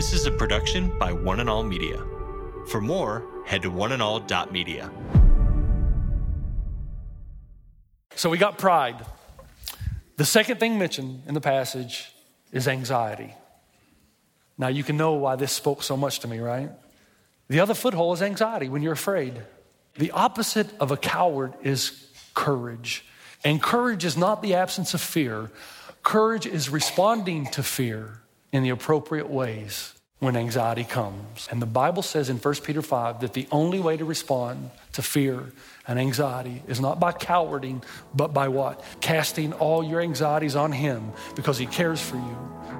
This is a production by One and All Media. For more, head to oneandall.media. So we got pride. The second thing mentioned in the passage is anxiety. Now you can know why this spoke so much to me, right? The other foothold is anxiety when you're afraid. The opposite of a coward is courage. And courage is not the absence of fear, courage is responding to fear in the appropriate ways when anxiety comes. And the Bible says in 1 Peter 5 that the only way to respond to fear and anxiety is not by cowarding, but by what? Casting all your anxieties on Him because He cares for you.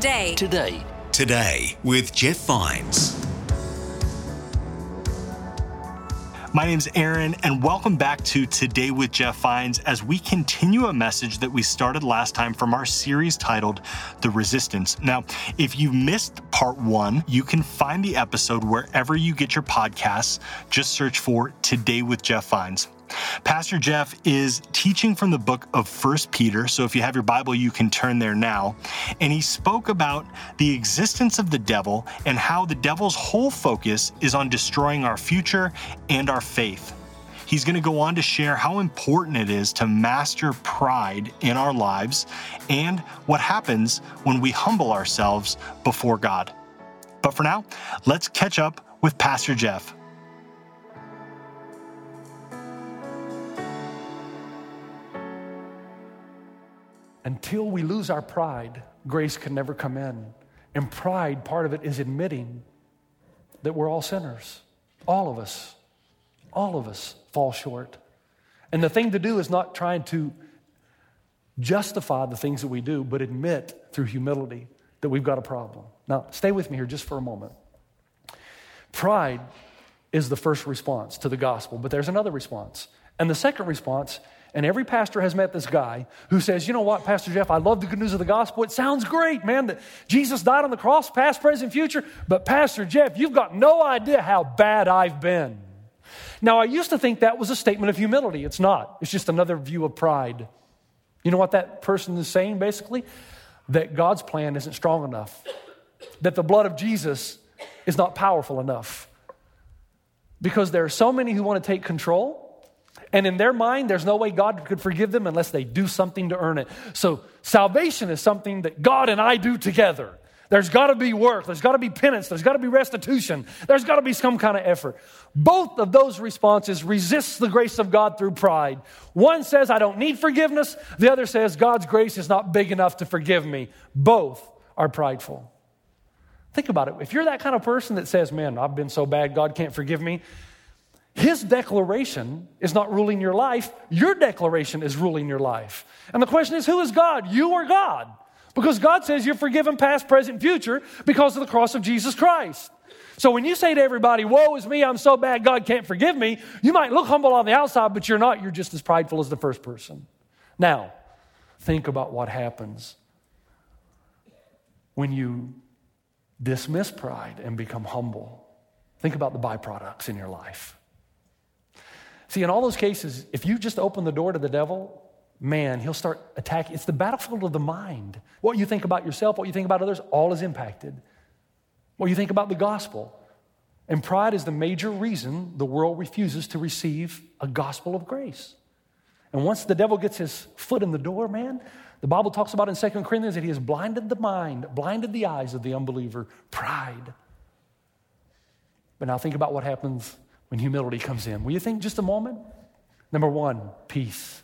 Today. Today. Today. Today with Jeff Vines. My name's Aaron, and welcome back to Today with Jeff Vines as we continue a message that we started last time from our series titled The Resistance. Now, if you missed part one, you can find the episode wherever you get your podcasts. Just search for Today with Jeff Vines. Pastor Jeff is teaching from the book of First Peter, so if you have your Bible, you can turn there now. And he spoke about the existence of the devil and how the devil's whole focus is on destroying our future and our faith. He's going to go on to share how important it is to master pride in our lives and what happens when we humble ourselves before God. But for now, let's catch up with Pastor Jeff. Until we lose our pride, grace can never come in. And pride, part of it is admitting that we're all sinners. All of us. All of us fall short. And the thing to do is not trying to justify the things that we do, but admit through humility that we've got a problem. Now, stay with me here just for a moment. Pride is the first response to the gospel, but there's another response. And the second response, and every pastor has met this guy who says, You know what, Pastor Jeff, I love the good news of the gospel. It sounds great, man, that Jesus died on the cross, past, present, future. But, Pastor Jeff, you've got no idea how bad I've been. Now, I used to think that was a statement of humility. It's not, it's just another view of pride. You know what that person is saying, basically? That God's plan isn't strong enough, that the blood of Jesus is not powerful enough. Because there are so many who want to take control, and in their mind, there's no way God could forgive them unless they do something to earn it. So, salvation is something that God and I do together. There's got to be work, there's got to be penance, there's got to be restitution, there's got to be some kind of effort. Both of those responses resist the grace of God through pride. One says, I don't need forgiveness, the other says, God's grace is not big enough to forgive me. Both are prideful. Think about it. If you're that kind of person that says, Man, I've been so bad, God can't forgive me, his declaration is not ruling your life, your declaration is ruling your life. And the question is, who is God? You or God? Because God says you're forgiven past, present, future because of the cross of Jesus Christ. So when you say to everybody, Woe is me, I'm so bad, God can't forgive me, you might look humble on the outside, but you're not. You're just as prideful as the first person. Now, think about what happens when you dismiss pride and become humble. Think about the byproducts in your life. See, in all those cases, if you just open the door to the devil, man, he'll start attacking. It's the battlefield of the mind. What you think about yourself, what you think about others, all is impacted. What you think about the gospel. And pride is the major reason the world refuses to receive a gospel of grace. And once the devil gets his foot in the door, man, the Bible talks about in 2 Corinthians that he has blinded the mind, blinded the eyes of the unbeliever. Pride. But now think about what happens when humility comes in. Will you think just a moment? Number one, peace.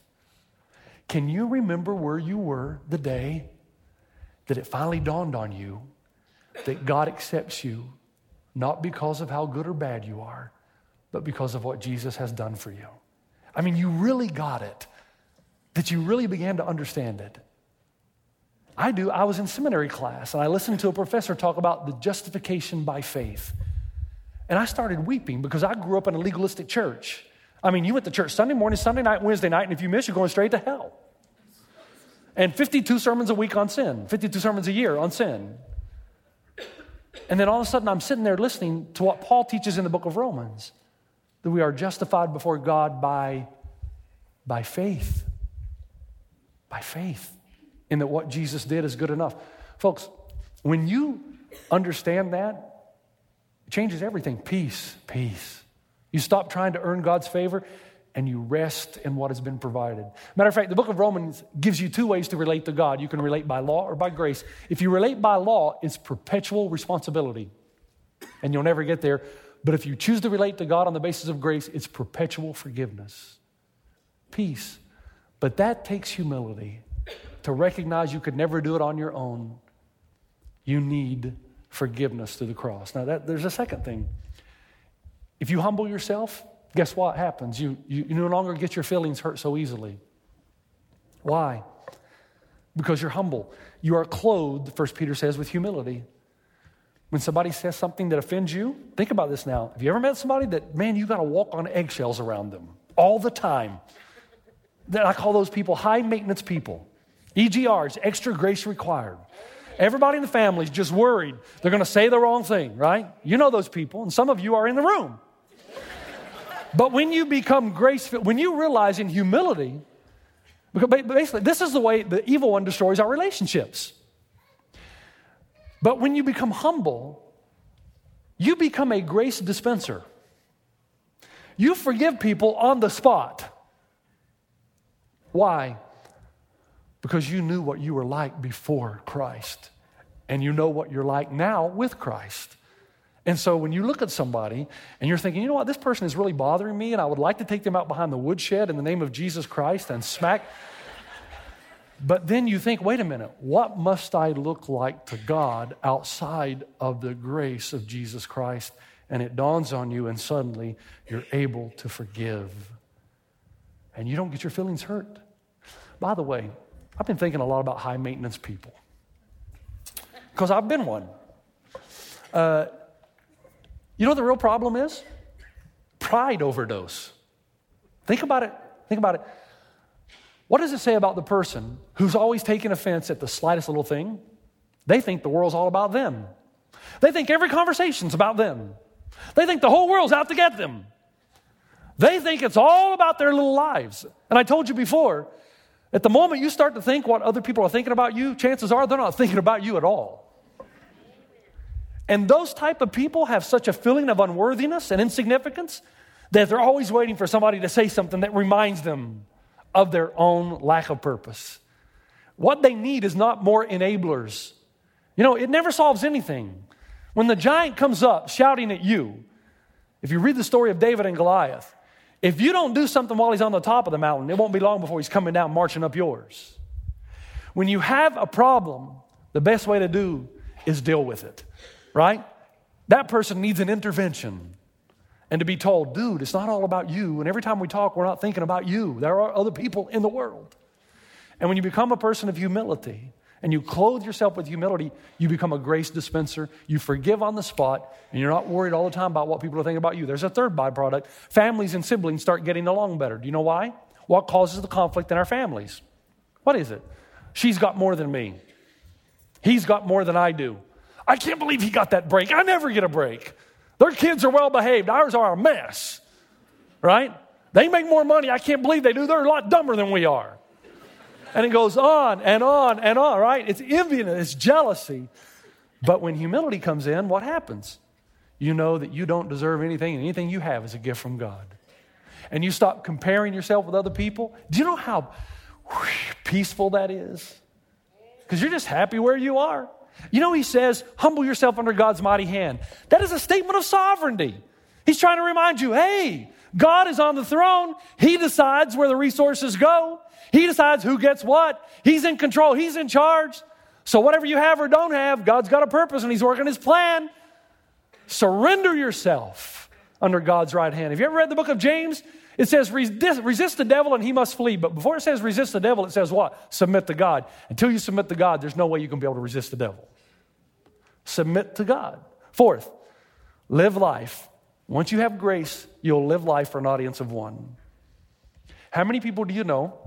Can you remember where you were the day that it finally dawned on you that God accepts you not because of how good or bad you are, but because of what Jesus has done for you? I mean, you really got it that you really began to understand it. I do. I was in seminary class and I listened to a professor talk about the justification by faith. And I started weeping because I grew up in a legalistic church. I mean, you went to church Sunday morning, Sunday night, Wednesday night, and if you miss, you're going straight to hell. And 52 sermons a week on sin, 52 sermons a year on sin. And then all of a sudden, I'm sitting there listening to what Paul teaches in the book of Romans that we are justified before God by, by faith. By faith. In that what Jesus did is good enough. Folks, when you understand that, it changes everything. Peace, peace. You stop trying to earn God's favor and you rest in what has been provided. Matter of fact, the book of Romans gives you two ways to relate to God. You can relate by law or by grace. If you relate by law, it's perpetual responsibility, and you'll never get there. But if you choose to relate to God on the basis of grace, it's perpetual forgiveness, peace. But that takes humility to recognize you could never do it on your own. You need forgiveness through the cross. Now, that, there's a second thing. If you humble yourself, guess what happens? You, you, you no longer get your feelings hurt so easily. Why? Because you're humble. You are clothed, First Peter says, with humility. When somebody says something that offends you, think about this now. Have you ever met somebody that, man, you got to walk on eggshells around them all the time? That I call those people high maintenance people. EGRs, extra grace required. Everybody in the family is just worried they're going to say the wrong thing, right? You know those people, and some of you are in the room. But when you become grace when you realize in humility, because basically, this is the way the evil one destroys our relationships. But when you become humble, you become a grace dispenser. You forgive people on the spot. Why? Because you knew what you were like before Christ, and you know what you're like now with Christ. And so when you look at somebody and you're thinking, you know what, this person is really bothering me, and I would like to take them out behind the woodshed in the name of Jesus Christ and smack. But then you think, wait a minute, what must I look like to God outside of the grace of Jesus Christ? And it dawns on you, and suddenly you're able to forgive. And you don't get your feelings hurt. By the way, I've been thinking a lot about high maintenance people because I've been one. Uh, you know what the real problem is? Pride overdose. Think about it. Think about it. What does it say about the person who's always taking offense at the slightest little thing? They think the world's all about them. They think every conversation's about them. They think the whole world's out to get them. They think it's all about their little lives. And I told you before, at the moment you start to think what other people are thinking about you, chances are they're not thinking about you at all. And those type of people have such a feeling of unworthiness and insignificance that they're always waiting for somebody to say something that reminds them of their own lack of purpose. What they need is not more enablers. You know, it never solves anything. When the giant comes up shouting at you, if you read the story of David and Goliath, if you don't do something while he's on the top of the mountain, it won't be long before he's coming down marching up yours. When you have a problem, the best way to do is deal with it right? That person needs an intervention. And to be told, dude, it's not all about you. And every time we talk, we're not thinking about you. There are other people in the world. And when you become a person of humility and you clothe yourself with humility, you become a grace dispenser. You forgive on the spot, and you're not worried all the time about what people are thinking about you. There's a third byproduct families and siblings start getting along better. Do you know why? What causes the conflict in our families? What is it? She's got more than me, he's got more than I do. I can't believe he got that break. I never get a break. Their kids are well behaved, ours are a mess, right? They make more money. I can't believe they do. They're a lot dumber than we are. And it goes on and on and on, right? It's enviness, it's jealousy. But when humility comes in, what happens? You know that you don't deserve anything, and anything you have is a gift from God. And you stop comparing yourself with other people. Do you know how peaceful that is? Because you're just happy where you are. You know, he says, humble yourself under God's mighty hand. That is a statement of sovereignty. He's trying to remind you, hey, God is on the throne. He decides where the resources go. He decides who gets what. He's in control. He's in charge. So whatever you have or don't have, God's got a purpose and he's working his plan. Surrender yourself under God's right hand. Have you ever read the book of James? It says resist, resist the devil and he must flee. But before it says resist the devil, it says what? Submit to God. Until you submit to God, there's no way you can be able to resist the devil. Submit to God. Fourth, live life. Once you have grace, you'll live life for an audience of one. How many people do you know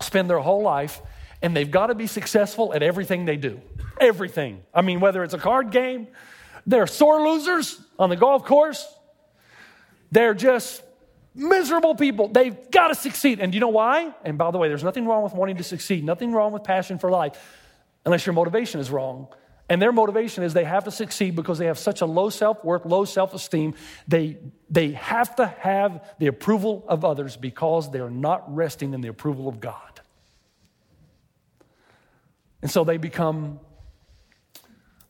spend their whole life and they've got to be successful at everything they do? Everything. I mean, whether it's a card game, they're sore losers on the golf course, they're just miserable people. They've got to succeed. And you know why? And by the way, there's nothing wrong with wanting to succeed, nothing wrong with passion for life, unless your motivation is wrong. And their motivation is they have to succeed because they have such a low self worth, low self esteem. They, they have to have the approval of others because they're not resting in the approval of God. And so they become,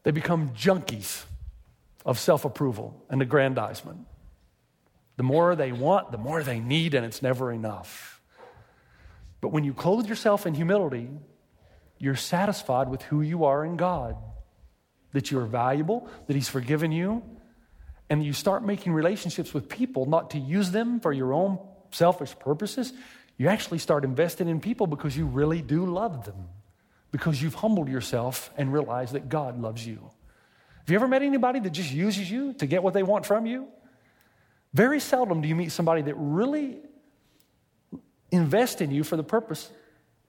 they become junkies of self approval and aggrandizement. The more they want, the more they need, and it's never enough. But when you clothe yourself in humility, you're satisfied with who you are in God, that you're valuable, that He's forgiven you, and you start making relationships with people not to use them for your own selfish purposes. You actually start investing in people because you really do love them, because you've humbled yourself and realized that God loves you. Have you ever met anybody that just uses you to get what they want from you? Very seldom do you meet somebody that really invests in you for the purpose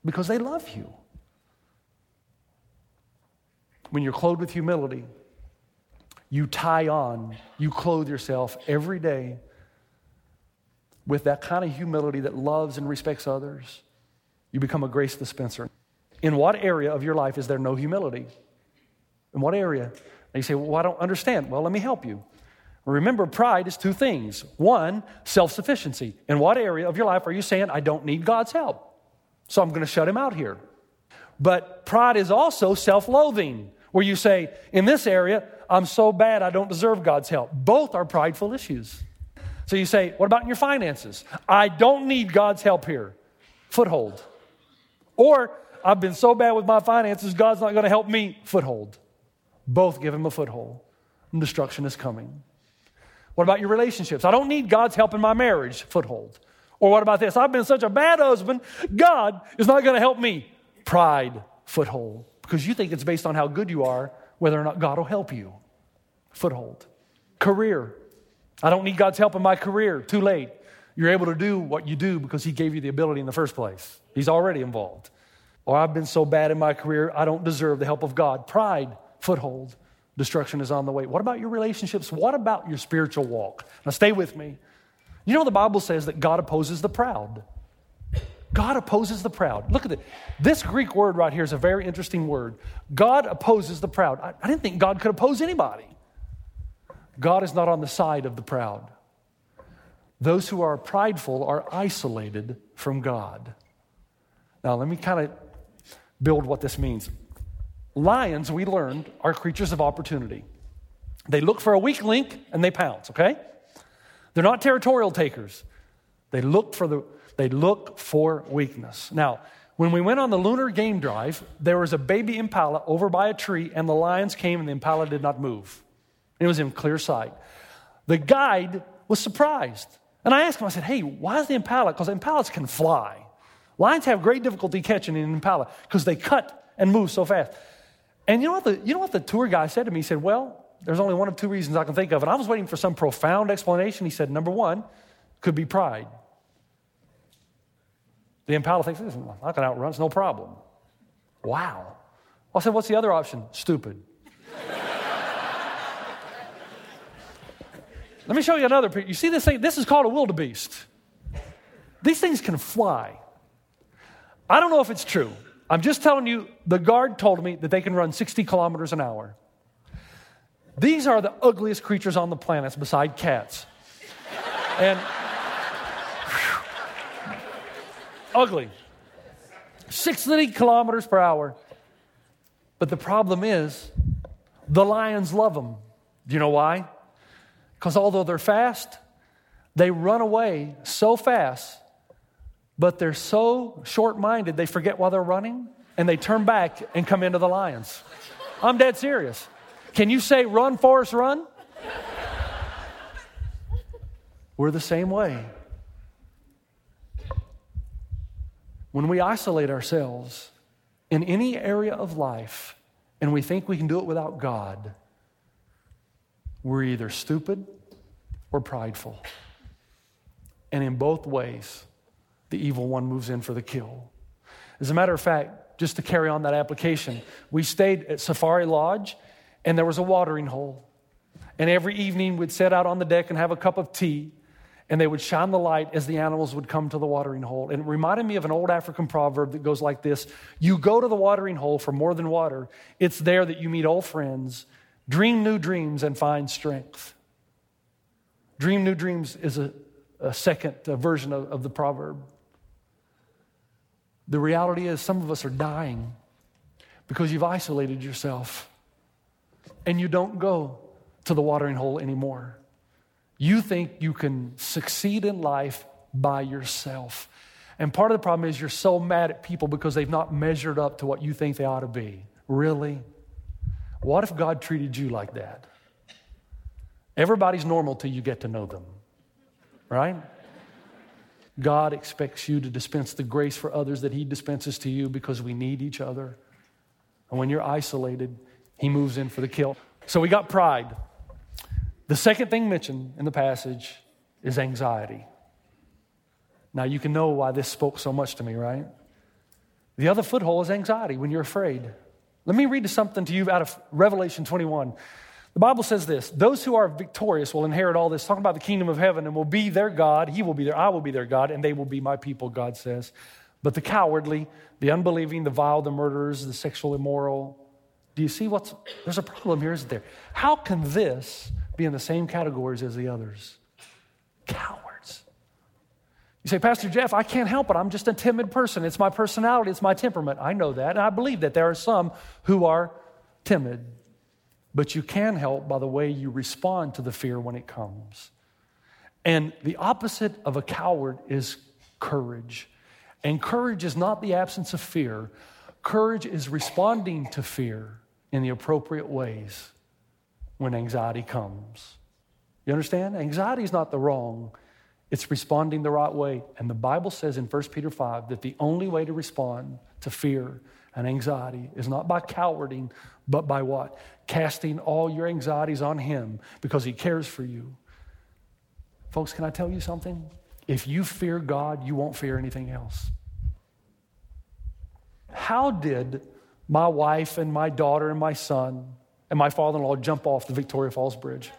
because they love you. When you're clothed with humility, you tie on, you clothe yourself every day with that kind of humility that loves and respects others. You become a grace dispenser. In what area of your life is there no humility? In what area? And you say, Well, I don't understand. Well, let me help you. Remember, pride is two things. One, self sufficiency. In what area of your life are you saying, I don't need God's help? So I'm going to shut him out here. But pride is also self loathing, where you say, in this area, I'm so bad I don't deserve God's help. Both are prideful issues. So you say, what about in your finances? I don't need God's help here. Foothold. Or, I've been so bad with my finances, God's not going to help me. Foothold. Both give him a foothold. And destruction is coming. What about your relationships? I don't need God's help in my marriage. Foothold. Or what about this? I've been such a bad husband, God is not going to help me. Pride. Foothold. Because you think it's based on how good you are, whether or not God will help you. Foothold. Career. I don't need God's help in my career. Too late. You're able to do what you do because He gave you the ability in the first place. He's already involved. Or I've been so bad in my career, I don't deserve the help of God. Pride, foothold, destruction is on the way. What about your relationships? What about your spiritual walk? Now, stay with me. You know, the Bible says that God opposes the proud. God opposes the proud. Look at it. This Greek word right here is a very interesting word. God opposes the proud. I, I didn't think God could oppose anybody. God is not on the side of the proud. Those who are prideful are isolated from God. Now, let me kind of build what this means. Lions, we learned, are creatures of opportunity. They look for a weak link and they pounce, okay? They're not territorial takers. They look for the they look for weakness. Now, when we went on the lunar game drive, there was a baby impala over by a tree, and the lions came and the impala did not move. It was in clear sight. The guide was surprised. And I asked him, I said, hey, why is the impala? Because impalas can fly. Lions have great difficulty catching an impala because they cut and move so fast. And you know what the, you know what the tour guy said to me? He said, Well, there's only one of two reasons I can think of. And I was waiting for some profound explanation. He said, Number one, could be pride. The impala thinks, I can outrun, it's no problem. Wow. I said, What's the other option? Stupid. Let me show you another picture. You see this thing? This is called a wildebeest. These things can fly. I don't know if it's true. I'm just telling you, the guard told me that they can run 60 kilometers an hour. These are the ugliest creatures on the planet beside cats. And ugly. 60 kilometers per hour. But the problem is, the lions love them. Do you know why? Because although they're fast, they run away so fast, but they're so short minded, they forget why they're running and they turn back and come into the lions. I'm dead serious. Can you say, run, Forrest, run? We're the same way. When we isolate ourselves in any area of life and we think we can do it without God, we're either stupid or prideful. And in both ways, the evil one moves in for the kill. As a matter of fact, just to carry on that application, we stayed at Safari Lodge and there was a watering hole. And every evening we'd sit out on the deck and have a cup of tea and they would shine the light as the animals would come to the watering hole. And it reminded me of an old African proverb that goes like this You go to the watering hole for more than water, it's there that you meet old friends, dream new dreams, and find strength. Dream new dreams is a, a second version of, of the proverb. The reality is, some of us are dying because you've isolated yourself and you don't go to the watering hole anymore. You think you can succeed in life by yourself. And part of the problem is you're so mad at people because they've not measured up to what you think they ought to be. Really? What if God treated you like that? Everybody's normal till you get to know them, right? God expects you to dispense the grace for others that He dispenses to you because we need each other. And when you're isolated, He moves in for the kill. So we got pride. The second thing mentioned in the passage is anxiety. Now you can know why this spoke so much to me, right? The other foothold is anxiety when you're afraid. Let me read something to you out of Revelation 21. The Bible says this those who are victorious will inherit all this, talking about the kingdom of heaven, and will be their God. He will be their, I will be their God, and they will be my people, God says. But the cowardly, the unbelieving, the vile, the murderers, the sexual immoral, do you see what's, there's a problem here, isn't there? How can this be in the same categories as the others? Cowards. You say, Pastor Jeff, I can't help it. I'm just a timid person. It's my personality, it's my temperament. I know that. And I believe that there are some who are timid. But you can help by the way you respond to the fear when it comes. And the opposite of a coward is courage. And courage is not the absence of fear, courage is responding to fear in the appropriate ways when anxiety comes. You understand? Anxiety is not the wrong, it's responding the right way. And the Bible says in 1 Peter 5 that the only way to respond to fear and anxiety is not by cowarding, but by what? Casting all your anxieties on Him because He cares for you. Folks, can I tell you something? If you fear God, you won't fear anything else. How did my wife and my daughter and my son and my father in law jump off the Victoria Falls Bridge?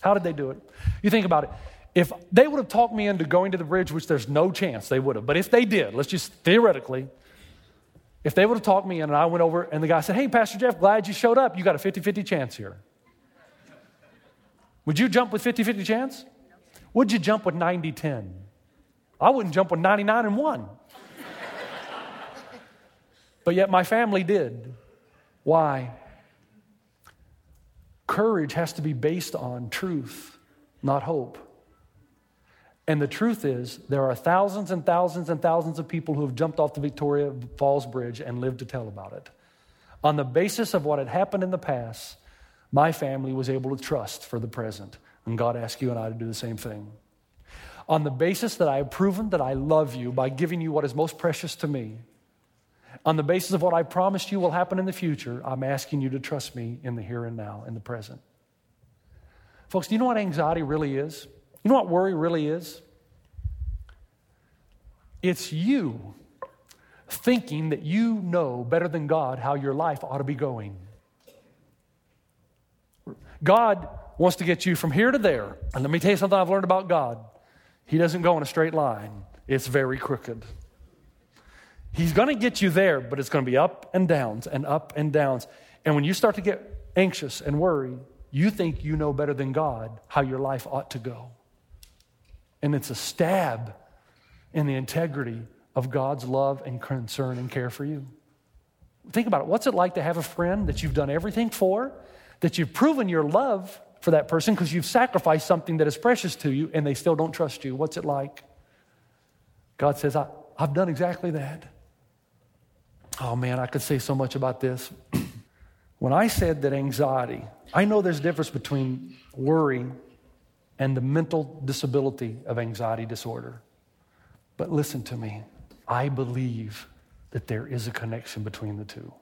How did they do it? You think about it. If they would have talked me into going to the bridge, which there's no chance they would have, but if they did, let's just theoretically, if they would have talked me in and I went over and the guy said, Hey, Pastor Jeff, glad you showed up. You got a 50 50 chance here. Would you jump with 50 50 chance? Would you jump with 90 10? I wouldn't jump with 99 and 1. but yet my family did. Why? Courage has to be based on truth, not hope. And the truth is, there are thousands and thousands and thousands of people who have jumped off the Victoria Falls Bridge and lived to tell about it. On the basis of what had happened in the past, my family was able to trust for the present. And God asked you and I to do the same thing. On the basis that I have proven that I love you by giving you what is most precious to me, on the basis of what I promised you will happen in the future, I'm asking you to trust me in the here and now, in the present. Folks, do you know what anxiety really is? You know what worry really is? It's you thinking that you know better than God how your life ought to be going. God wants to get you from here to there. And let me tell you something I've learned about God He doesn't go in a straight line, it's very crooked. He's going to get you there, but it's going to be up and downs and up and downs. And when you start to get anxious and worry, you think you know better than God how your life ought to go. And it's a stab in the integrity of God's love and concern and care for you. Think about it. What's it like to have a friend that you've done everything for, that you've proven your love for that person because you've sacrificed something that is precious to you and they still don't trust you? What's it like? God says, I, have done exactly that. Oh man, I could say so much about this. when I said that anxiety, I know there's a difference between worry and the mental disability of anxiety disorder. But listen to me. I believe that there is a connection between the two.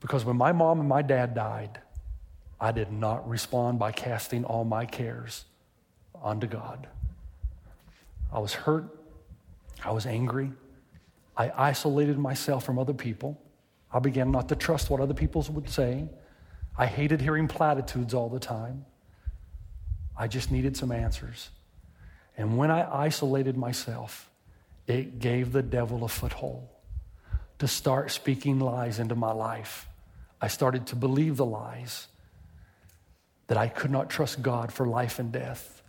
Because when my mom and my dad died, I did not respond by casting all my cares onto God. I was hurt. I was angry. I isolated myself from other people. I began not to trust what other people would say. I hated hearing platitudes all the time. I just needed some answers. And when I isolated myself, it gave the devil a foothold to start speaking lies into my life. I started to believe the lies that I could not trust God for life and death,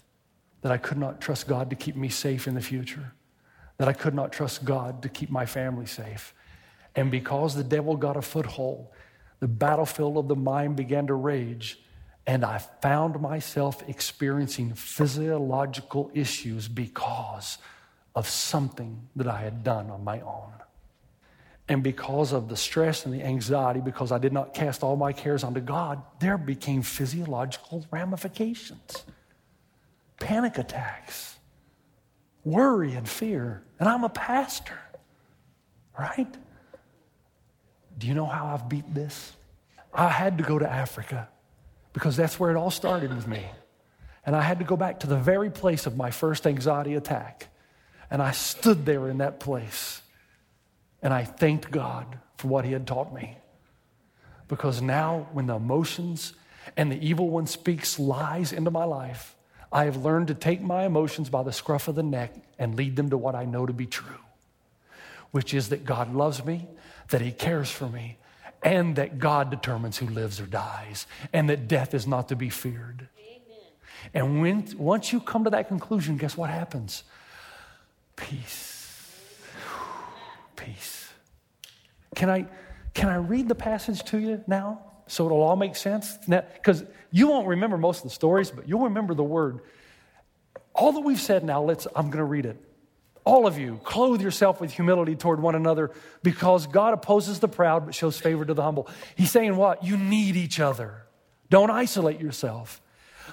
that I could not trust God to keep me safe in the future, that I could not trust God to keep my family safe. And because the devil got a foothold, the battlefield of the mind began to rage, and I found myself experiencing physiological issues because of something that I had done on my own. And because of the stress and the anxiety, because I did not cast all my cares onto God, there became physiological ramifications, panic attacks, worry and fear. And I'm a pastor, right? Do you know how I've beat this? I had to go to Africa because that's where it all started with me. And I had to go back to the very place of my first anxiety attack. And I stood there in that place and I thanked God for what He had taught me. Because now, when the emotions and the evil one speaks lies into my life, I have learned to take my emotions by the scruff of the neck and lead them to what I know to be true, which is that God loves me, that He cares for me, and that God determines who lives or dies, and that death is not to be feared. And when, once you come to that conclusion, guess what happens? Peace peace. Can I, can I read the passage to you now so it'll all make sense? Because you won't remember most of the stories, but you'll remember the word. All that we've said now, let's, I'm going to read it. All of you, clothe yourself with humility toward one another because God opposes the proud but shows favor to the humble. He's saying what? You need each other. Don't isolate yourself.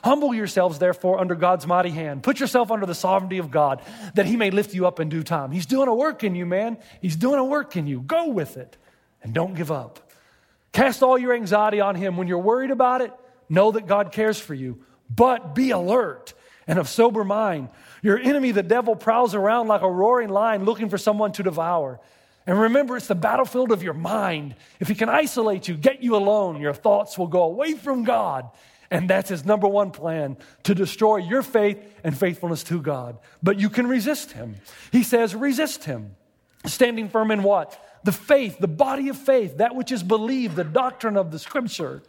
Humble yourselves, therefore, under God's mighty hand. Put yourself under the sovereignty of God, that He may lift you up in due time. He's doing a work in you, man. He's doing a work in you. Go with it and don't give up. Cast all your anxiety on Him. When you're worried about it, know that God cares for you, but be alert and of sober mind. Your enemy, the devil, prowls around like a roaring lion looking for someone to devour. And remember, it's the battlefield of your mind. If he can isolate you, get you alone, your thoughts will go away from God and that's his number one plan to destroy your faith and faithfulness to God. But you can resist him. He says, resist him. Standing firm in what? The faith, the body of faith, that which is believed, the doctrine of the scripture.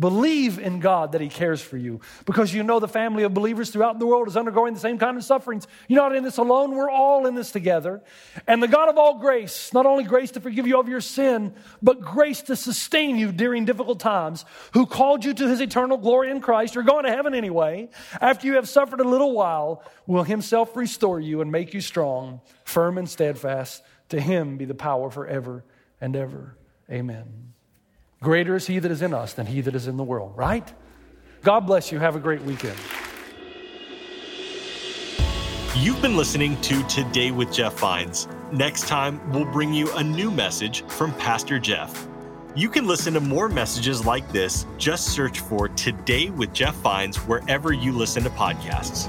Believe in God that He cares for you because you know the family of believers throughout the world is undergoing the same kind of sufferings. You're not in this alone, we're all in this together. And the God of all grace, not only grace to forgive you of your sin, but grace to sustain you during difficult times, who called you to His eternal glory in Christ, you're going to heaven anyway, after you have suffered a little while, will Himself restore you and make you strong, firm, and steadfast. To Him be the power forever and ever. Amen. Greater is he that is in us than he that is in the world, right? God bless you. Have a great weekend. You've been listening to Today with Jeff Vines. Next time, we'll bring you a new message from Pastor Jeff. You can listen to more messages like this. Just search for Today with Jeff Vines wherever you listen to podcasts.